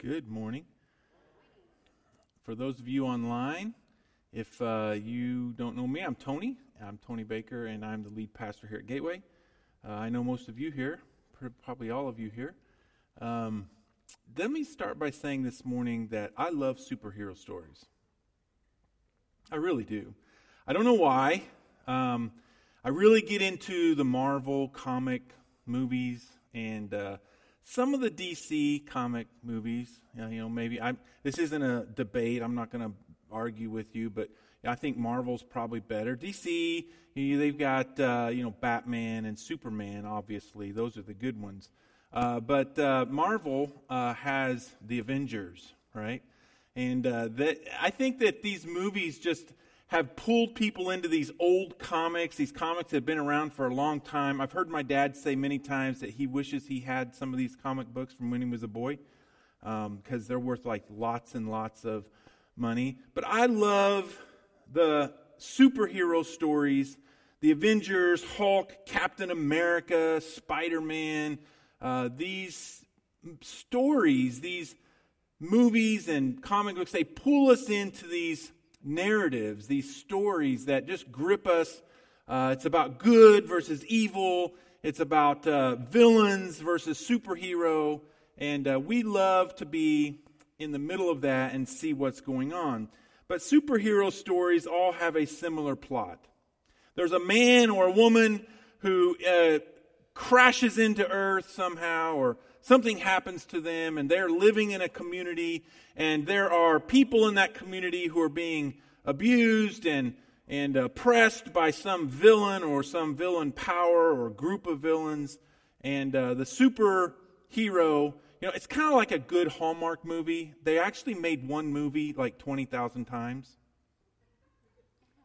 Good morning. For those of you online, if uh, you don't know me, I'm Tony. I'm Tony Baker, and I'm the lead pastor here at Gateway. Uh, I know most of you here, probably all of you here. Um, let me start by saying this morning that I love superhero stories. I really do. I don't know why. Um, I really get into the Marvel comic movies and. Uh, some of the DC comic movies, you know, maybe I this isn't a debate. I'm not going to argue with you, but I think Marvel's probably better. DC, you know, they've got uh, you know Batman and Superman. Obviously, those are the good ones. Uh, but uh, Marvel uh, has the Avengers, right? And uh, that I think that these movies just have pulled people into these old comics, these comics that have been around for a long time. I've heard my dad say many times that he wishes he had some of these comic books from when he was a boy because um, they're worth like lots and lots of money. But I love the superhero stories the Avengers, Hulk, Captain America, Spider Man. Uh, these stories, these movies and comic books, they pull us into these narratives, these stories that just grip us. Uh, it's about good versus evil. It's about uh, villains versus superhero. And uh, we love to be in the middle of that and see what's going on. But superhero stories all have a similar plot. There's a man or a woman who uh, crashes into Earth somehow, or something happens to them and they're living in a community and there are people in that community who are being abused and and oppressed by some villain or some villain power or group of villains. And uh, the superhero you know it's kind of like a good hallmark movie. They actually made one movie like 20000 times.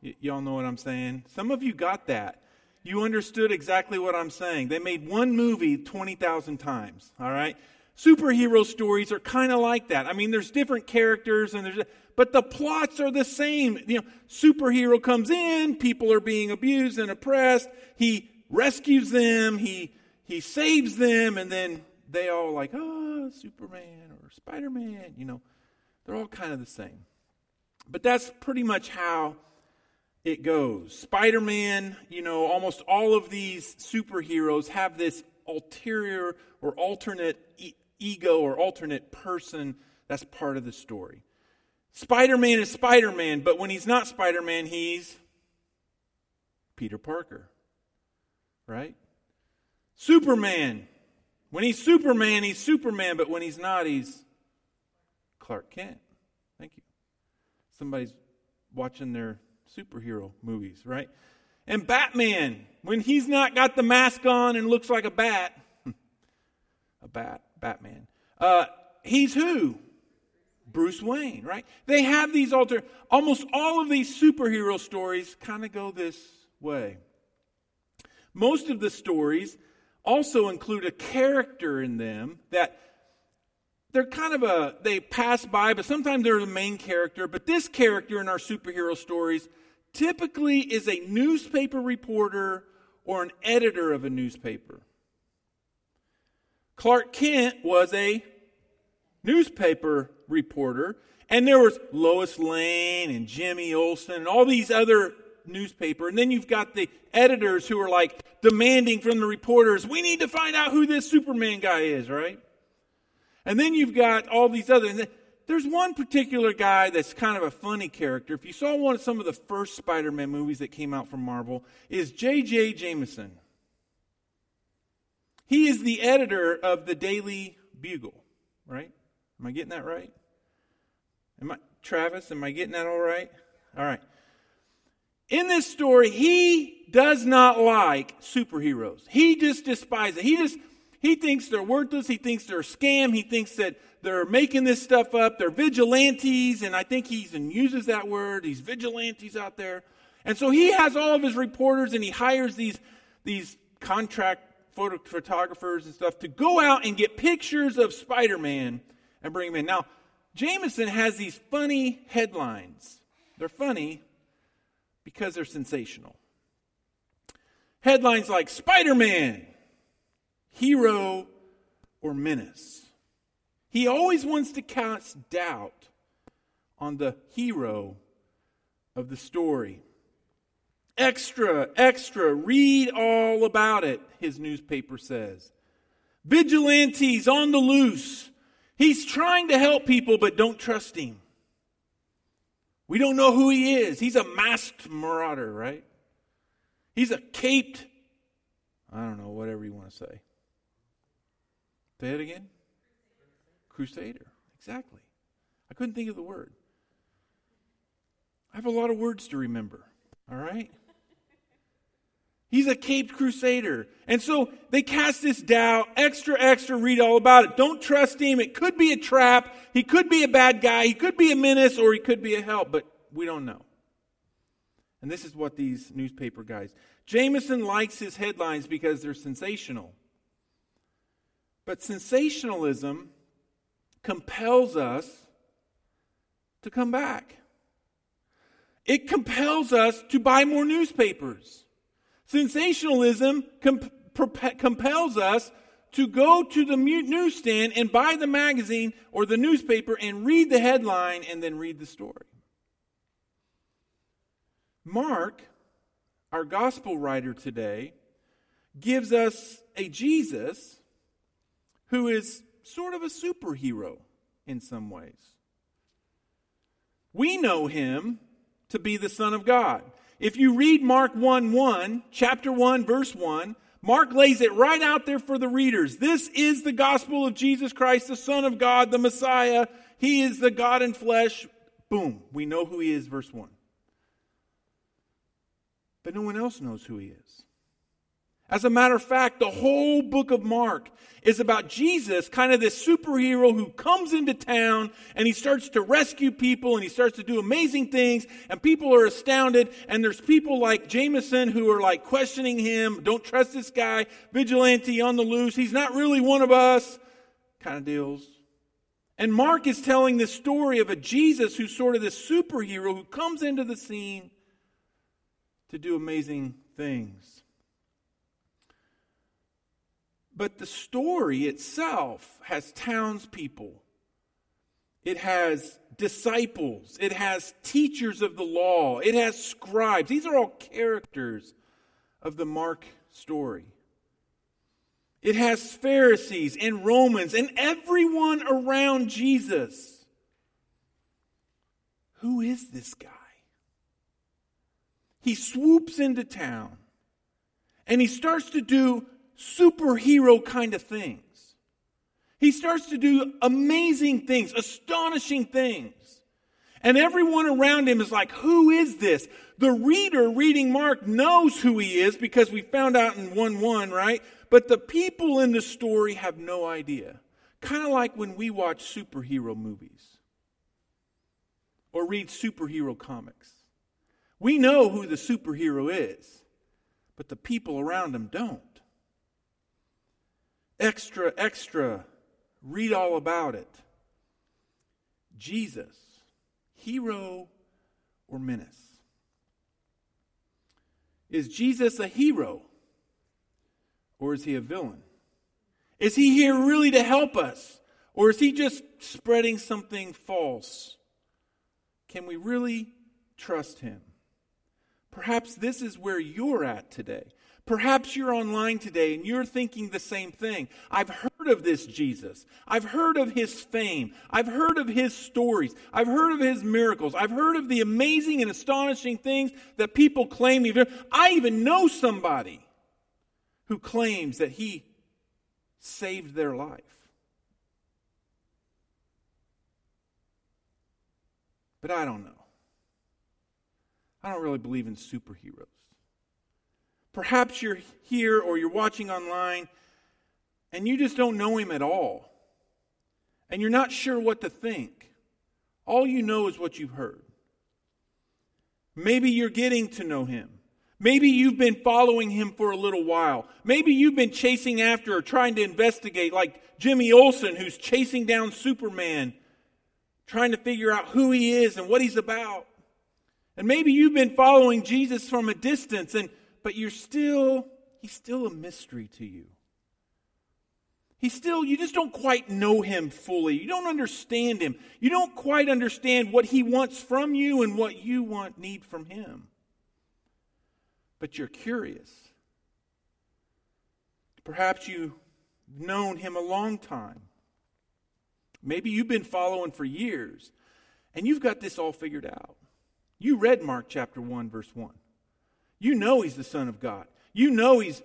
Y- y'all know what i'm saying? Some of you got that you understood exactly what I'm saying. They made one movie 20,000 times, all right? Superhero stories are kind of like that. I mean, there's different characters and there's but the plots are the same. You know, superhero comes in, people are being abused and oppressed, he rescues them, he he saves them and then they all like, "Oh, Superman or Spider-Man," you know. They're all kind of the same. But that's pretty much how it goes. Spider Man, you know, almost all of these superheroes have this ulterior or alternate e- ego or alternate person that's part of the story. Spider Man is Spider Man, but when he's not Spider Man, he's Peter Parker. Right? Superman. When he's Superman, he's Superman, but when he's not, he's Clark Kent. Thank you. Somebody's watching their superhero movies, right? And Batman, when he's not got the mask on and looks like a bat, a bat, Batman, uh, he's who? Bruce Wayne, right? They have these alter, almost all of these superhero stories kind of go this way. Most of the stories also include a character in them that they're kind of a they pass by but sometimes they're the main character but this character in our superhero stories typically is a newspaper reporter or an editor of a newspaper. Clark Kent was a newspaper reporter, and there was Lois Lane and Jimmy Olsen and all these other newspaper. And then you've got the editors who are like demanding from the reporters, we need to find out who this Superman guy is, right? And then you've got all these other there's one particular guy that's kind of a funny character. If you saw one of some of the first Spider-Man movies that came out from Marvel, is J.J. Jameson. He is the editor of the Daily Bugle, right? Am I getting that right? Am I Travis, am I getting that all right? All right. In this story, he does not like superheroes. He just despises it. He just he thinks they're worthless. He thinks they're a scam. He thinks that they're making this stuff up. They're vigilantes, and I think he even uses that word. These vigilantes out there. And so he has all of his reporters and he hires these, these contract photo, photographers and stuff to go out and get pictures of Spider Man and bring them in. Now, Jameson has these funny headlines. They're funny because they're sensational. Headlines like Spider Man, hero or menace. He always wants to cast doubt on the hero of the story. Extra, extra, read all about it, his newspaper says. Vigilantes on the loose. He's trying to help people, but don't trust him. We don't know who he is. He's a masked marauder, right? He's a caped, I don't know, whatever you want to say. Say it again. Crusader. Exactly. I couldn't think of the word. I have a lot of words to remember. All right? He's a caped crusader. And so they cast this doubt, extra, extra, read all about it. Don't trust him. It could be a trap. He could be a bad guy. He could be a menace or he could be a help, but we don't know. And this is what these newspaper guys. Jameson likes his headlines because they're sensational. But sensationalism compels us to come back. It compels us to buy more newspapers. Sensationalism compels us to go to the newsstand and buy the magazine or the newspaper and read the headline and then read the story. Mark, our gospel writer today, gives us a Jesus who is sort of a superhero in some ways. We know him to be the Son of God. If you read Mark 1 1, chapter 1, verse 1, Mark lays it right out there for the readers. This is the gospel of Jesus Christ, the Son of God, the Messiah. He is the God in flesh. Boom. We know who he is, verse 1. But no one else knows who he is. As a matter of fact, the whole book of Mark is about Jesus, kind of this superhero who comes into town and he starts to rescue people and he starts to do amazing things and people are astounded and there's people like Jameson who are like questioning him, don't trust this guy, vigilante on the loose, he's not really one of us, kind of deals. And Mark is telling this story of a Jesus who's sort of this superhero who comes into the scene to do amazing things. But the story itself has townspeople, it has disciples, it has teachers of the law, it has scribes. These are all characters of the Mark story. It has Pharisees and Romans and everyone around Jesus. Who is this guy? He swoops into town and he starts to do superhero kind of things. He starts to do amazing things, astonishing things. And everyone around him is like, Who is this? The reader reading Mark knows who he is because we found out in 1 1, right? But the people in the story have no idea. Kind of like when we watch superhero movies or read superhero comics. We know who the superhero is, but the people around him don't extra, extra. Read all about it. Jesus, hero or menace? Is Jesus a hero or is he a villain? Is he here really to help us or is he just spreading something false? Can we really trust him? Perhaps this is where you're at today. Perhaps you're online today and you're thinking the same thing. I've heard of this Jesus. I've heard of his fame. I've heard of his stories. I've heard of his miracles. I've heard of the amazing and astonishing things that people claim. I even know somebody who claims that he saved their life. But I don't know. I don't really believe in superheroes. Perhaps you're here or you're watching online and you just don't know him at all. And you're not sure what to think. All you know is what you've heard. Maybe you're getting to know him. Maybe you've been following him for a little while. Maybe you've been chasing after or trying to investigate, like Jimmy Olsen, who's chasing down Superman, trying to figure out who he is and what he's about. And maybe you've been following Jesus from a distance and but you're still, he's still a mystery to you. He's still, you just don't quite know him fully. You don't understand him. You don't quite understand what he wants from you and what you want, need from him. But you're curious. Perhaps you've known him a long time. Maybe you've been following for years and you've got this all figured out. You read Mark chapter 1, verse 1. You know he's the Son of God. You know he's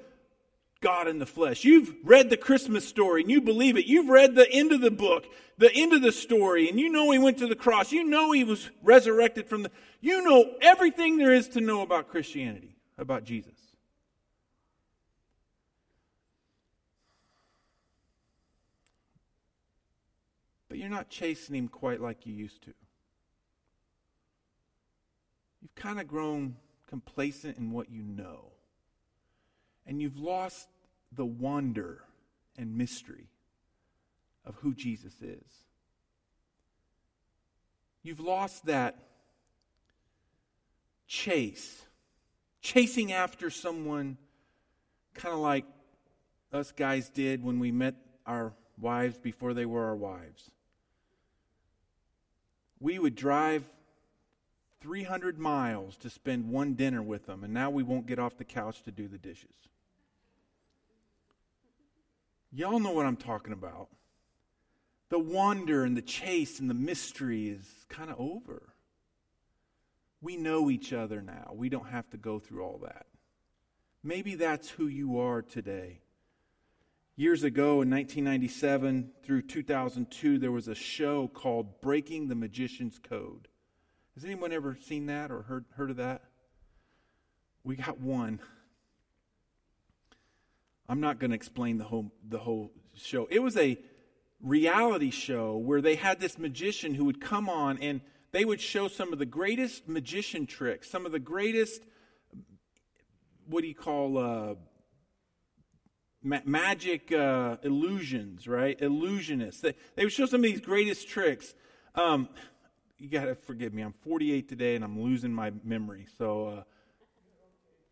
God in the flesh. You've read the Christmas story and you believe it. You've read the end of the book, the end of the story, and you know he went to the cross. You know he was resurrected from the. You know everything there is to know about Christianity, about Jesus. But you're not chasing him quite like you used to. You've kind of grown complacent in what you know and you've lost the wonder and mystery of who Jesus is. You've lost that chase, chasing after someone kind of like us guys did when we met our wives before they were our wives. We would drive 300 miles to spend one dinner with them, and now we won't get off the couch to do the dishes. Y'all know what I'm talking about. The wonder and the chase and the mystery is kind of over. We know each other now. We don't have to go through all that. Maybe that's who you are today. Years ago in 1997 through 2002, there was a show called Breaking the Magician's Code. Has anyone ever seen that or heard, heard of that? We got one. I'm not going to explain the whole, the whole show. It was a reality show where they had this magician who would come on and they would show some of the greatest magician tricks, some of the greatest, what do you call, uh, ma- magic uh, illusions, right? Illusionists. They, they would show some of these greatest tricks. Um, you got to forgive me. I'm 48 today and I'm losing my memory. So, uh,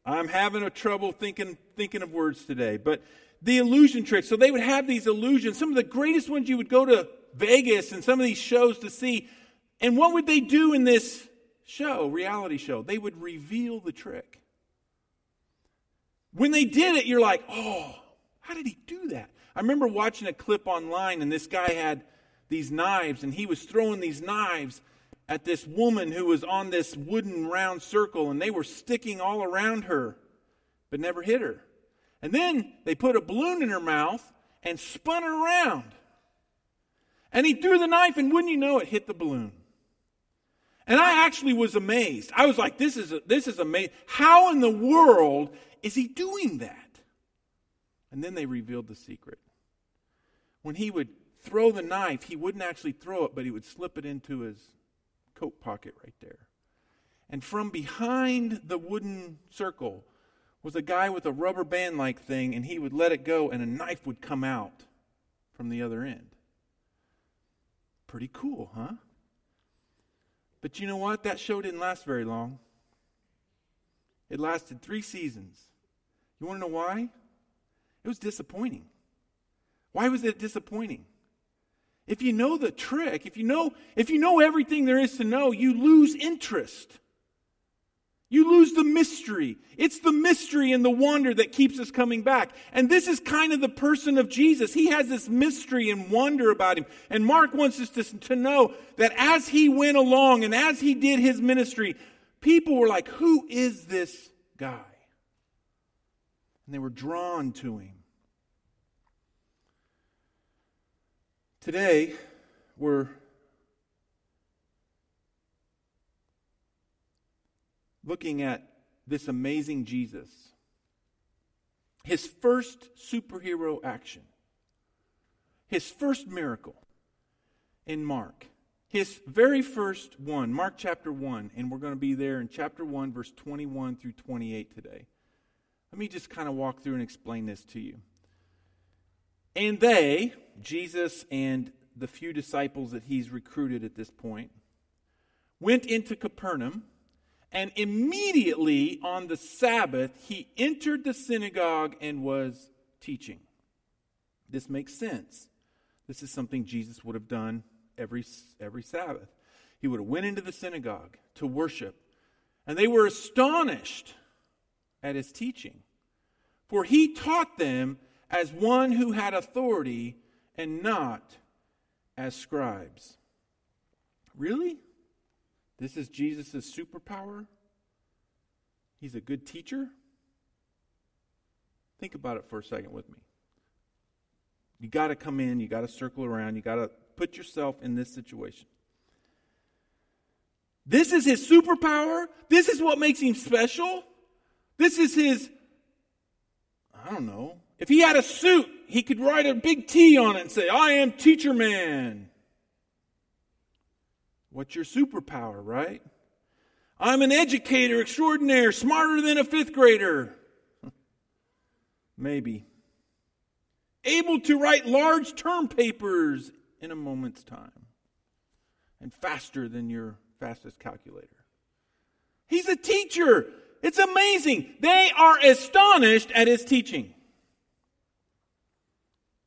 I'm having a trouble thinking, thinking of words today. But the illusion tricks. So they would have these illusions. Some of the greatest ones you would go to Vegas and some of these shows to see. And what would they do in this show, reality show? They would reveal the trick. When they did it, you're like, oh, how did he do that? I remember watching a clip online, and this guy had these knives, and he was throwing these knives at this woman who was on this wooden round circle, and they were sticking all around her, but never hit her. And then they put a balloon in her mouth and spun her around. And he threw the knife, and wouldn't you know it, hit the balloon. And I actually was amazed. I was like, this is, this is amazing. How in the world is he doing that? And then they revealed the secret. When he would throw the knife, he wouldn't actually throw it, but he would slip it into his coat pocket right there. And from behind the wooden circle was a guy with a rubber band like thing, and he would let it go, and a knife would come out from the other end. Pretty cool, huh? But you know what? That show didn't last very long. It lasted three seasons. You want to know why? It was disappointing. Why was it disappointing? If you know the trick, if you know, if you know everything there is to know, you lose interest. You lose the mystery. It's the mystery and the wonder that keeps us coming back. And this is kind of the person of Jesus. He has this mystery and wonder about him. And Mark wants us to, to know that as he went along and as he did his ministry, people were like, Who is this guy? And they were drawn to him. Today, we're looking at this amazing Jesus. His first superhero action, his first miracle in Mark. His very first one, Mark chapter 1, and we're going to be there in chapter 1, verse 21 through 28 today. Let me just kind of walk through and explain this to you. And they, Jesus and the few disciples that he's recruited at this point, went into Capernaum, and immediately on the Sabbath, he entered the synagogue and was teaching. This makes sense. This is something Jesus would have done every, every Sabbath. He would have went into the synagogue to worship, and they were astonished at his teaching. For he taught them as one who had authority and not as scribes. Really? This is Jesus' superpower? He's a good teacher? Think about it for a second with me. You got to come in, you got to circle around, you got to put yourself in this situation. This is his superpower. This is what makes him special. This is his, I don't know. If he had a suit, he could write a big T on it and say, I am teacher man. What's your superpower, right? I'm an educator extraordinaire, smarter than a fifth grader. Maybe. Able to write large term papers in a moment's time and faster than your fastest calculator. He's a teacher. It's amazing. They are astonished at his teaching.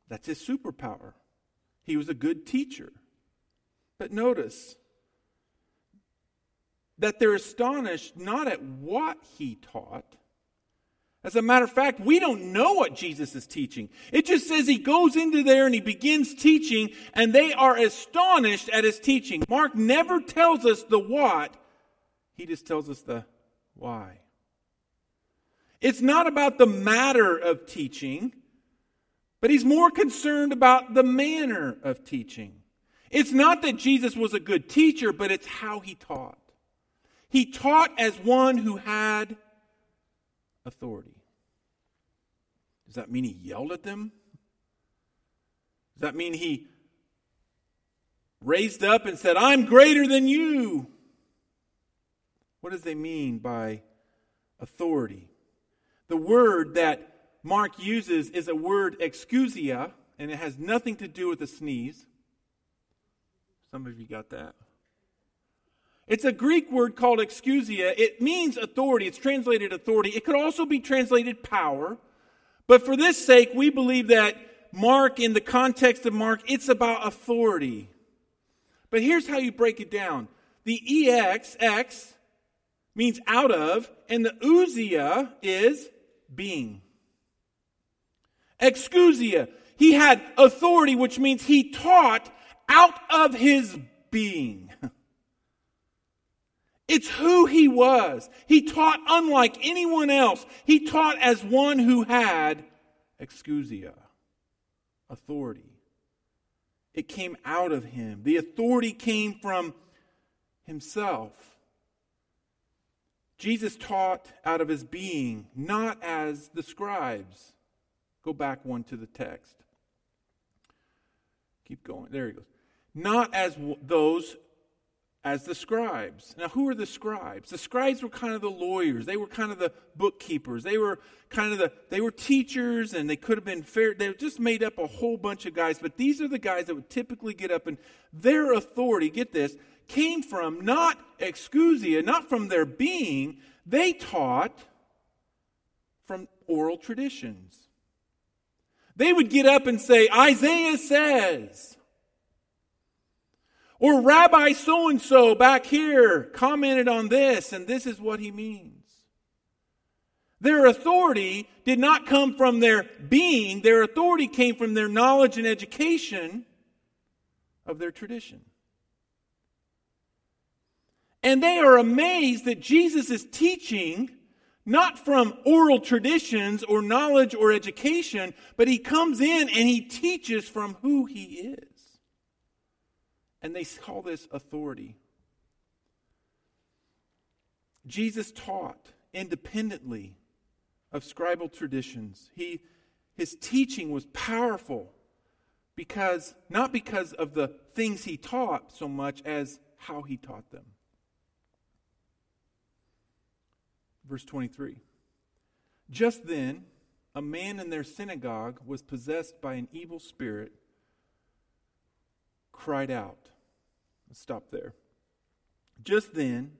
That's his superpower. He was a good teacher. But notice that they're astonished not at what he taught. As a matter of fact, we don't know what Jesus is teaching. It just says he goes into there and he begins teaching, and they are astonished at his teaching. Mark never tells us the what, he just tells us the why. It's not about the matter of teaching, but he's more concerned about the manner of teaching. It's not that Jesus was a good teacher, but it's how he taught. He taught as one who had authority. Does that mean he yelled at them? Does that mean he raised up and said, I'm greater than you? What does they mean by authority? The word that Mark uses is a word exousia, and it has nothing to do with a sneeze. Some of you got that. It's a Greek word called exousia. It means authority. It's translated authority. It could also be translated power. But for this sake, we believe that Mark, in the context of Mark, it's about authority. But here's how you break it down. The EX, X, means out of, and the ousia is being. Exousia. He had authority, which means he taught out of his being. It's who he was. He taught unlike anyone else. He taught as one who had exousia, authority. It came out of him. The authority came from himself. Jesus taught out of his being, not as the scribes. Go back one to the text. Keep going. There he goes. Not as those as the scribes. Now, who are the scribes? The scribes were kind of the lawyers. They were kind of the bookkeepers. They were kind of the, they were teachers and they could have been fair. They just made up a whole bunch of guys, but these are the guys that would typically get up and their authority, get this, came from not exousia, not from their being. They taught from oral traditions. They would get up and say, Isaiah says, or Rabbi so and so back here commented on this, and this is what he means. Their authority did not come from their being, their authority came from their knowledge and education of their tradition. And they are amazed that Jesus is teaching not from oral traditions or knowledge or education, but he comes in and he teaches from who he is. And they call this authority. Jesus taught independently of scribal traditions. He, his teaching was powerful because, not because of the things he taught so much as how he taught them. Verse 23. Just then, a man in their synagogue was possessed by an evil spirit cried out. Let's stop there. Just then,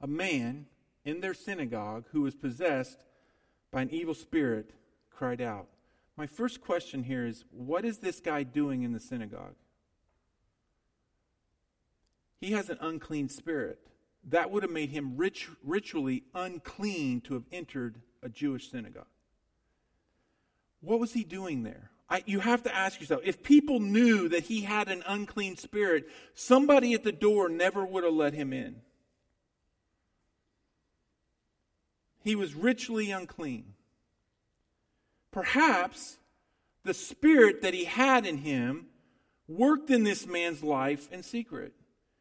a man in their synagogue who was possessed by an evil spirit cried out. My first question here is what is this guy doing in the synagogue? He has an unclean spirit. That would have made him rich, ritually unclean to have entered a Jewish synagogue. What was he doing there? I, you have to ask yourself if people knew that he had an unclean spirit, somebody at the door never would have let him in. He was ritually unclean. Perhaps the spirit that he had in him worked in this man's life in secret.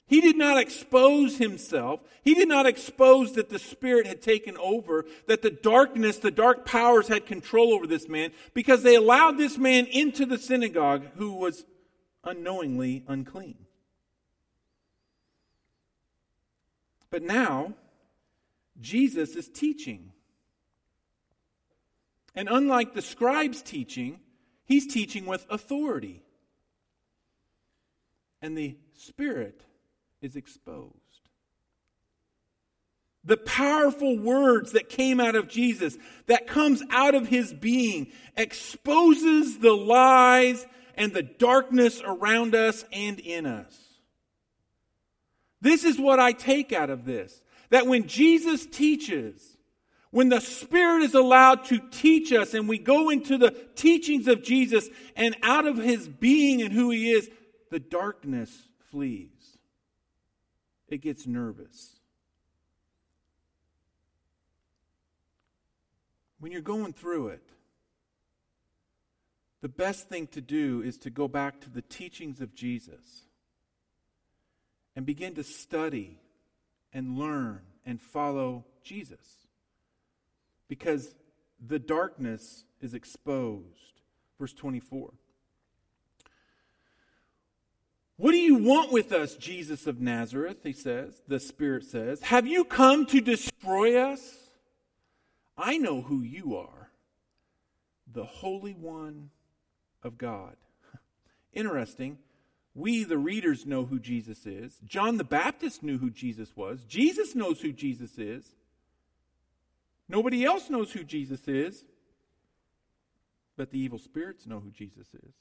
He did not expose himself. He did not expose that the Spirit had taken over, that the darkness, the dark powers had control over this man, because they allowed this man into the synagogue who was unknowingly unclean. But now, Jesus is teaching. And unlike the scribes' teaching, he's teaching with authority. And the Spirit is exposed. The powerful words that came out of Jesus, that comes out of his being, exposes the lies and the darkness around us and in us. This is what I take out of this that when Jesus teaches, when the Spirit is allowed to teach us and we go into the teachings of Jesus and out of his being and who he is, the darkness flees it gets nervous. When you're going through it, the best thing to do is to go back to the teachings of Jesus and begin to study and learn and follow Jesus. Because the darkness is exposed. Verse 24. What do you want with us, Jesus of Nazareth? He says, the Spirit says. Have you come to destroy us? I know who you are, the Holy One of God. Interesting. We, the readers, know who Jesus is. John the Baptist knew who Jesus was. Jesus knows who Jesus is. Nobody else knows who Jesus is, but the evil spirits know who Jesus is.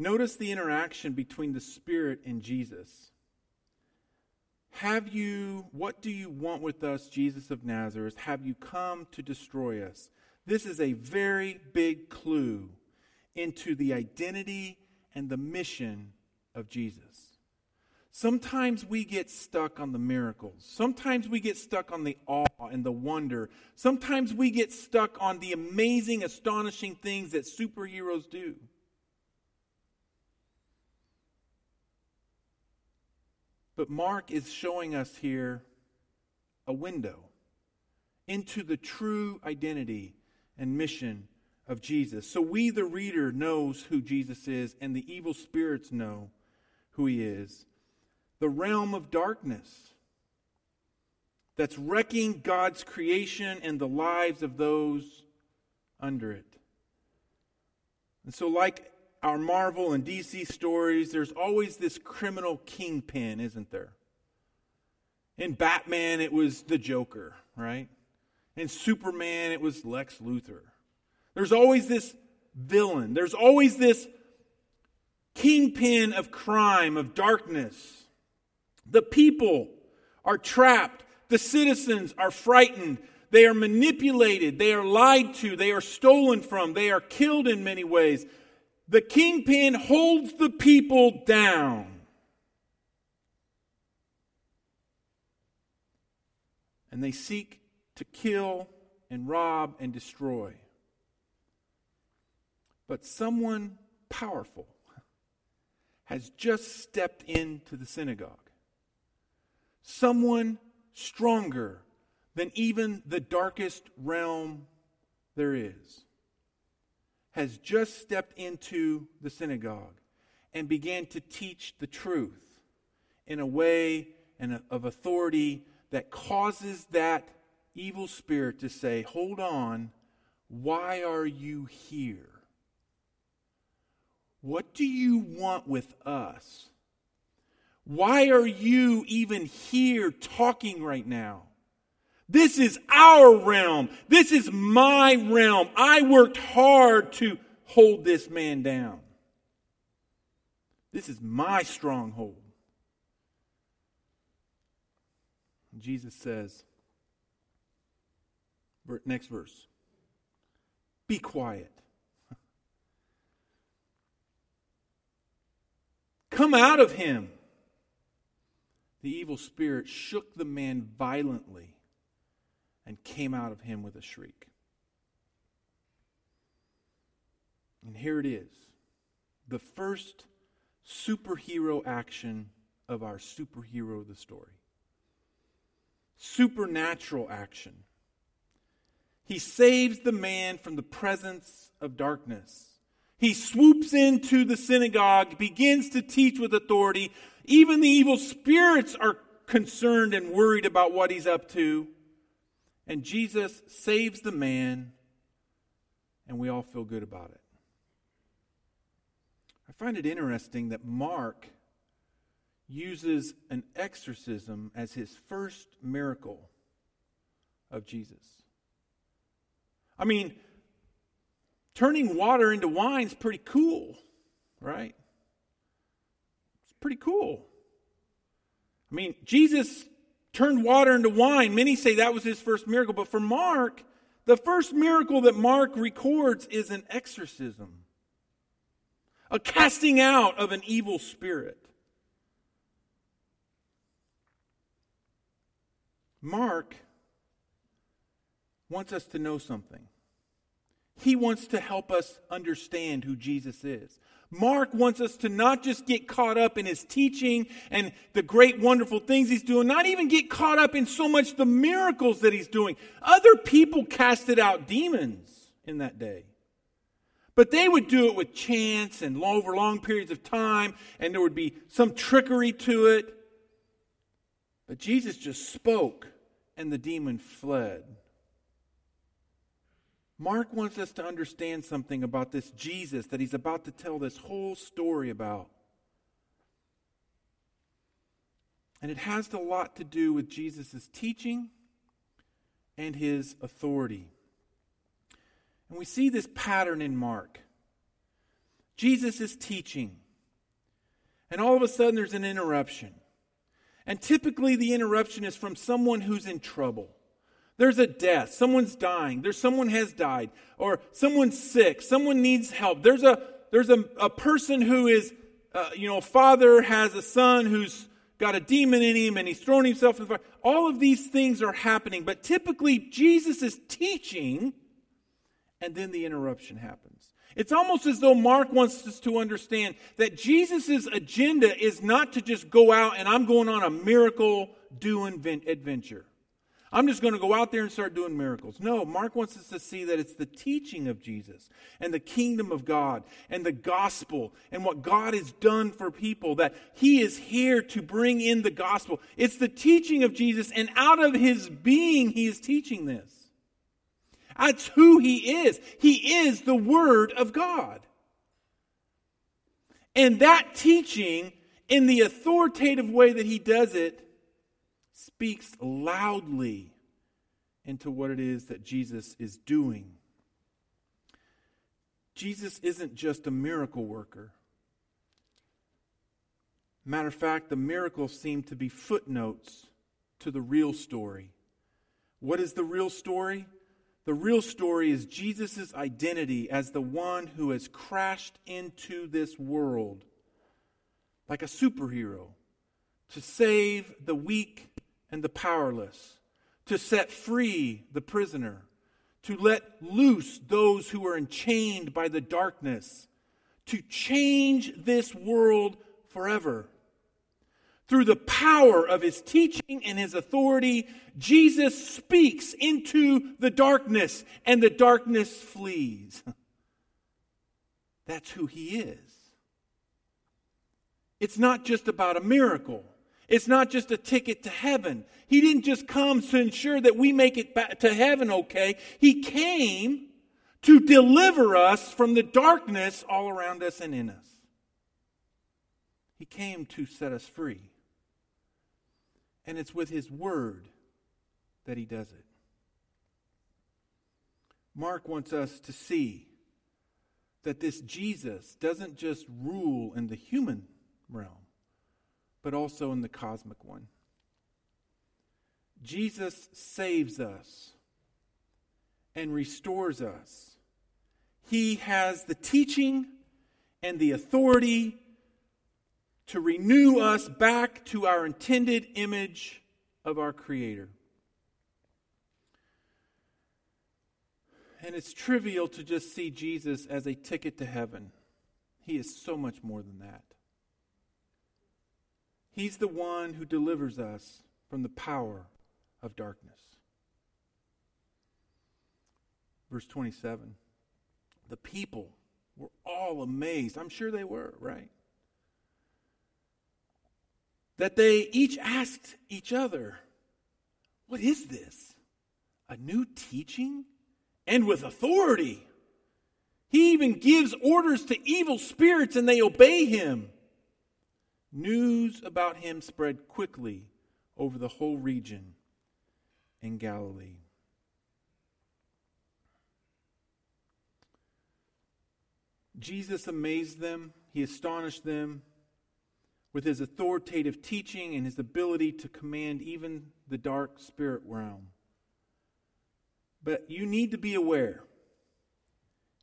Notice the interaction between the Spirit and Jesus. Have you, what do you want with us, Jesus of Nazareth? Have you come to destroy us? This is a very big clue into the identity and the mission of Jesus. Sometimes we get stuck on the miracles. Sometimes we get stuck on the awe and the wonder. Sometimes we get stuck on the amazing, astonishing things that superheroes do. But Mark is showing us here a window into the true identity and mission of Jesus. So we, the reader, knows who Jesus is, and the evil spirits know who he is. The realm of darkness that's wrecking God's creation and the lives of those under it. And so, like our Marvel and DC stories, there's always this criminal kingpin, isn't there? In Batman, it was the Joker, right? In Superman, it was Lex Luthor. There's always this villain, there's always this kingpin of crime, of darkness. The people are trapped, the citizens are frightened. They are manipulated. They are lied to. They are stolen from. They are killed in many ways the kingpin holds the people down. And they seek to kill and rob and destroy. But someone powerful has just stepped into the synagogue. Someone stronger than even the darkest realm there is has just stepped into the synagogue and began to teach the truth in a way and of authority that causes that evil spirit to say, Hold on, why are you here? What do you want with us? Why are you even here talking right now? This is our realm. This is my realm. I worked hard to hold this man down. This is my stronghold. Jesus says, next verse, be quiet. Come out of him. The evil spirit shook the man violently and came out of him with a shriek. And here it is the first superhero action of our superhero, of the story. Supernatural action. He saves the man from the presence of darkness. He swoops into the synagogue, begins to teach with authority. Even the evil spirits are concerned and worried about what he's up to. And Jesus saves the man, and we all feel good about it. I find it interesting that Mark uses an exorcism as his first miracle of Jesus. I mean, turning water into wine is pretty cool, right? It's pretty cool. I mean, Jesus turned water into wine. Many say that was his first miracle, but for Mark, the first miracle that Mark records is an exorcism, a casting out of an evil spirit. Mark wants us to know something. He wants to help us understand who Jesus is. Mark wants us to not just get caught up in his teaching and the great, wonderful things he's doing, not even get caught up in so much the miracles that he's doing. Other people casted out demons in that day. But they would do it with chance and over long periods of time, and there would be some trickery to it. But Jesus just spoke, and the demon fled. Mark wants us to understand something about this Jesus that he's about to tell this whole story about. And it has a lot to do with Jesus' teaching and his authority. And we see this pattern in Mark. Jesus is teaching, and all of a sudden there's an interruption. And typically the interruption is from someone who's in trouble. There's a death. Someone's dying. There's someone has died. Or someone's sick. Someone needs help. There's a, there's a, a person who is, uh, you know, father has a son who's got a demon in him and he's thrown himself in the fire. All of these things are happening. But typically Jesus is teaching and then the interruption happens. It's almost as though Mark wants us to understand that Jesus' agenda is not to just go out and I'm going on a miracle doing adventure. I'm just going to go out there and start doing miracles. No, Mark wants us to see that it's the teaching of Jesus and the kingdom of God and the gospel and what God has done for people, that He is here to bring in the gospel. It's the teaching of Jesus, and out of His being, He is teaching this. That's who He is. He is the Word of God. And that teaching, in the authoritative way that He does it, speaks loudly into what it is that Jesus is doing. Jesus isn't just a miracle worker. Matter of fact, the miracles seem to be footnotes to the real story. What is the real story? The real story is Jesus' identity as the one who has crashed into this world like a superhero to save the weak and the powerless, to set free the prisoner, to let loose those who are enchained by the darkness, to change this world forever. Through the power of his teaching and his authority, Jesus speaks into the darkness, and the darkness flees. That's who he is. It's not just about a miracle. It's not just a ticket to heaven. He didn't just come to ensure that we make it back to heaven okay. He came to deliver us from the darkness all around us and in us. He came to set us free. And it's with His Word that he does it. Mark wants us to see that this Jesus doesn't just rule in the human realm, but also in the cosmic one. Jesus saves us and restores us. He has the teaching and the authority to renew us back to our intended image of our Creator. And it's trivial to just see Jesus as a ticket to heaven. He is so much more than that. He's the one who delivers us from the power of darkness. Verse 27 The people were all amazed. I'm sure they were, right? That they each asked each other, What is this? A new teaching? And with authority. He even gives orders to evil spirits and they obey him. News about him spread quickly over the whole region in Galilee. Jesus amazed them, he astonished them with his authoritative teaching and his ability to command even the dark spirit realm. But you need to be aware.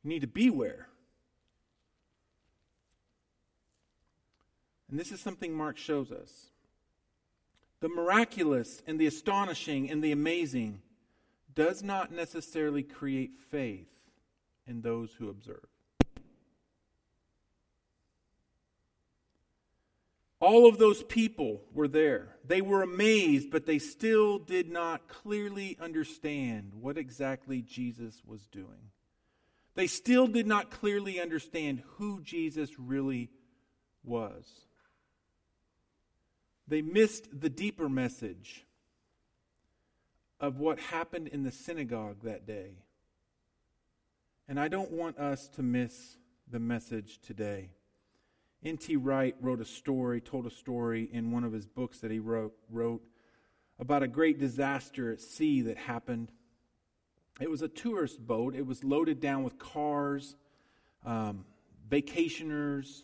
You need to beware. And this is something Mark shows us. The miraculous and the astonishing and the amazing does not necessarily create faith in those who observe. All of those people were there. They were amazed, but they still did not clearly understand what exactly Jesus was doing. They still did not clearly understand who Jesus really was. They missed the deeper message of what happened in the synagogue that day. And I don't want us to miss the message today. N.T. Wright wrote a story, told a story in one of his books that he wrote, wrote about a great disaster at sea that happened. It was a tourist boat. It was loaded down with cars, um, vacationers.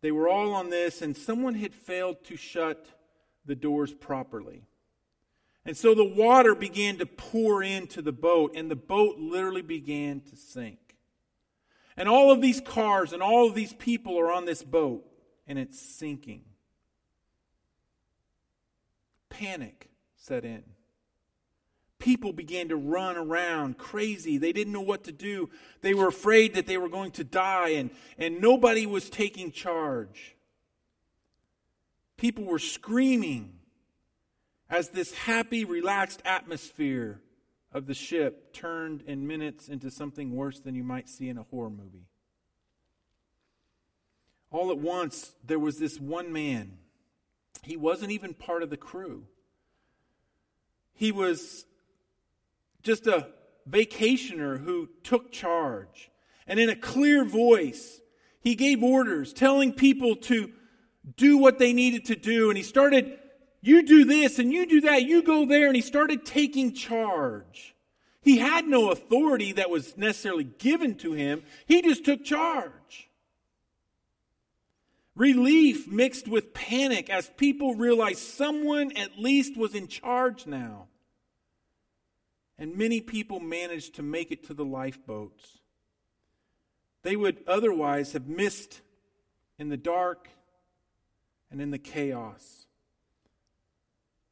They were all on this, and someone had failed to shut the doors properly. And so the water began to pour into the boat, and the boat literally began to sink. And all of these cars and all of these people are on this boat, and it's sinking. Panic set in. People began to run around crazy. They didn't know what to do. They were afraid that they were going to die, and, and nobody was taking charge. People were screaming as this happy, relaxed atmosphere of the ship turned in minutes into something worse than you might see in a horror movie. All at once, there was this one man. He wasn't even part of the crew. He was just a vacationer who took charge. And in a clear voice, he gave orders telling people to do what they needed to do. And he started you do this and you do that, you go there. And he started taking charge. He had no authority that was necessarily given to him, he just took charge. Relief mixed with panic as people realized someone at least was in charge now. And many people managed to make it to the lifeboats. They would otherwise have missed in the dark and in the chaos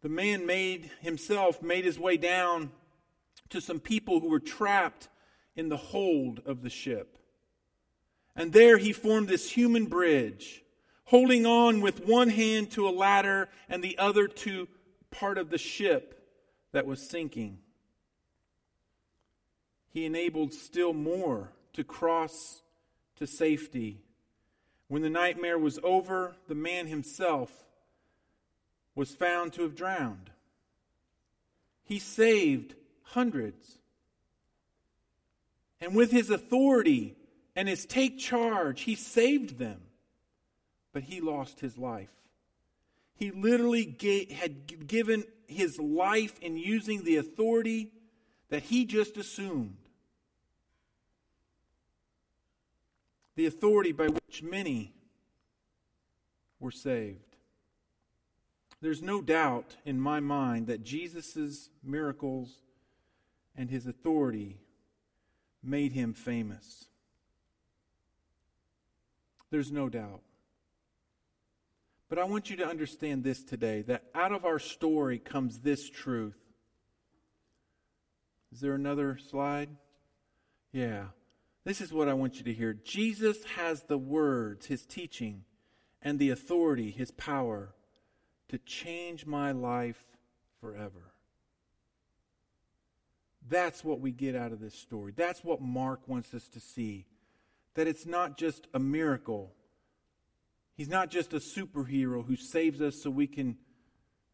the man made himself made his way down to some people who were trapped in the hold of the ship. And there he formed this human bridge, holding on with one hand to a ladder and the other to part of the ship that was sinking. He enabled still more to cross to safety. When the nightmare was over, the man himself was found to have drowned. He saved hundreds. And with his authority and his take charge, he saved them. But he lost his life. He literally gave, had given his life in using the authority that he just assumed. The authority by which many were saved. There's no doubt in my mind that Jesus' miracles and his authority made him famous. There's no doubt. But I want you to understand this today that out of our story comes this truth. Is there another slide? Yeah. This is what I want you to hear. Jesus has the words, his teaching, and the authority, his power, to change my life forever. That's what we get out of this story. That's what Mark wants us to see. That it's not just a miracle. He's not just a superhero who saves us so we can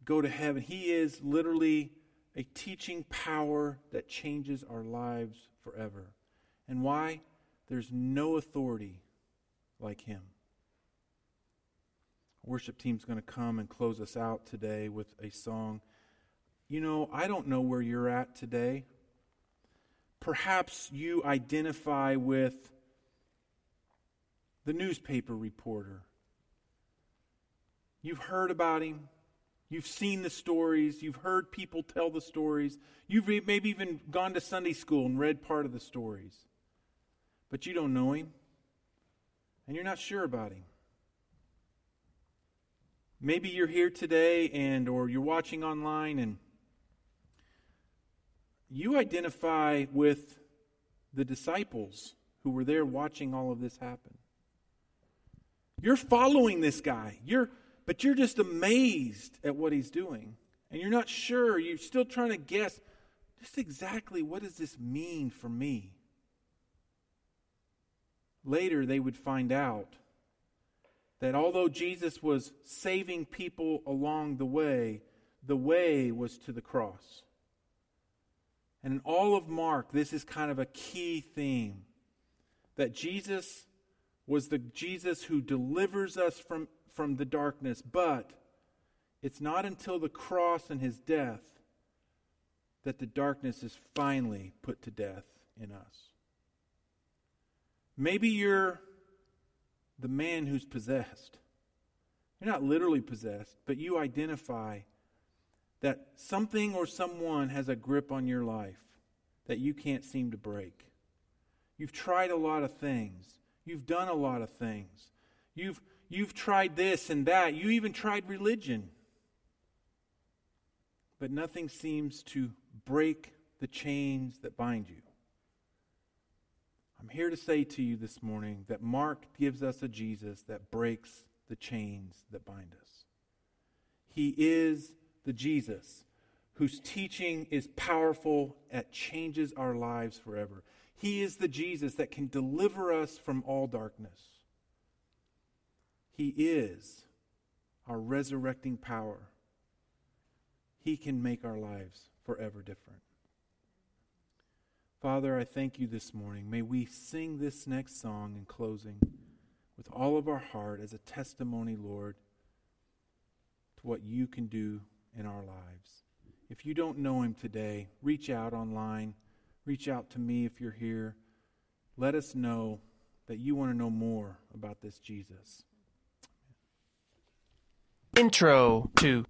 go to heaven. He is literally a teaching power that changes our lives forever. And why? There's no authority like him. worship team's going to come and close us out today with a song. You know, I don't know where you're at today. Perhaps you identify with the newspaper reporter. You've heard about him. You've seen the stories. You've heard people tell the stories. You've maybe even gone to Sunday school and read part of the stories. But you don't know him. And you're not sure about him. Maybe you're here today and or you're watching online and you identify with the disciples who were there watching all of this happen. You're following this guy. You're but you're just amazed at what he's doing. And you're not sure. You're still trying to guess just exactly what does this mean for me? Later they would find out that although Jesus was saving people along the way, the way was to the cross. And in all of Mark, this is kind of a key theme that Jesus was the Jesus who delivers us from, from the darkness, but it's not until the cross and his death that the darkness is finally put to death in us. Maybe you're the man who's possessed. You're not literally possessed, but you identify that something or someone has a grip on your life that you can't seem to break. You've tried a lot of things. You've done a lot of things. You've, you've tried this and that. You even tried religion. But nothing seems to break the chains that bind you. I'm here to say to you this morning that Mark gives us a Jesus that breaks the chains that bind us. He is the Jesus whose teaching is powerful, that changes our lives forever. He is the Jesus that can deliver us from all darkness. He is our resurrecting power. He can make our lives forever different. Father, I thank you this morning. May we sing this next song in closing with all of our heart as a testimony, Lord, to what you can do in our lives. If you don't know him today, reach out online. Reach out to me if you're here. Let us know that you want to know more about this Jesus. Intro to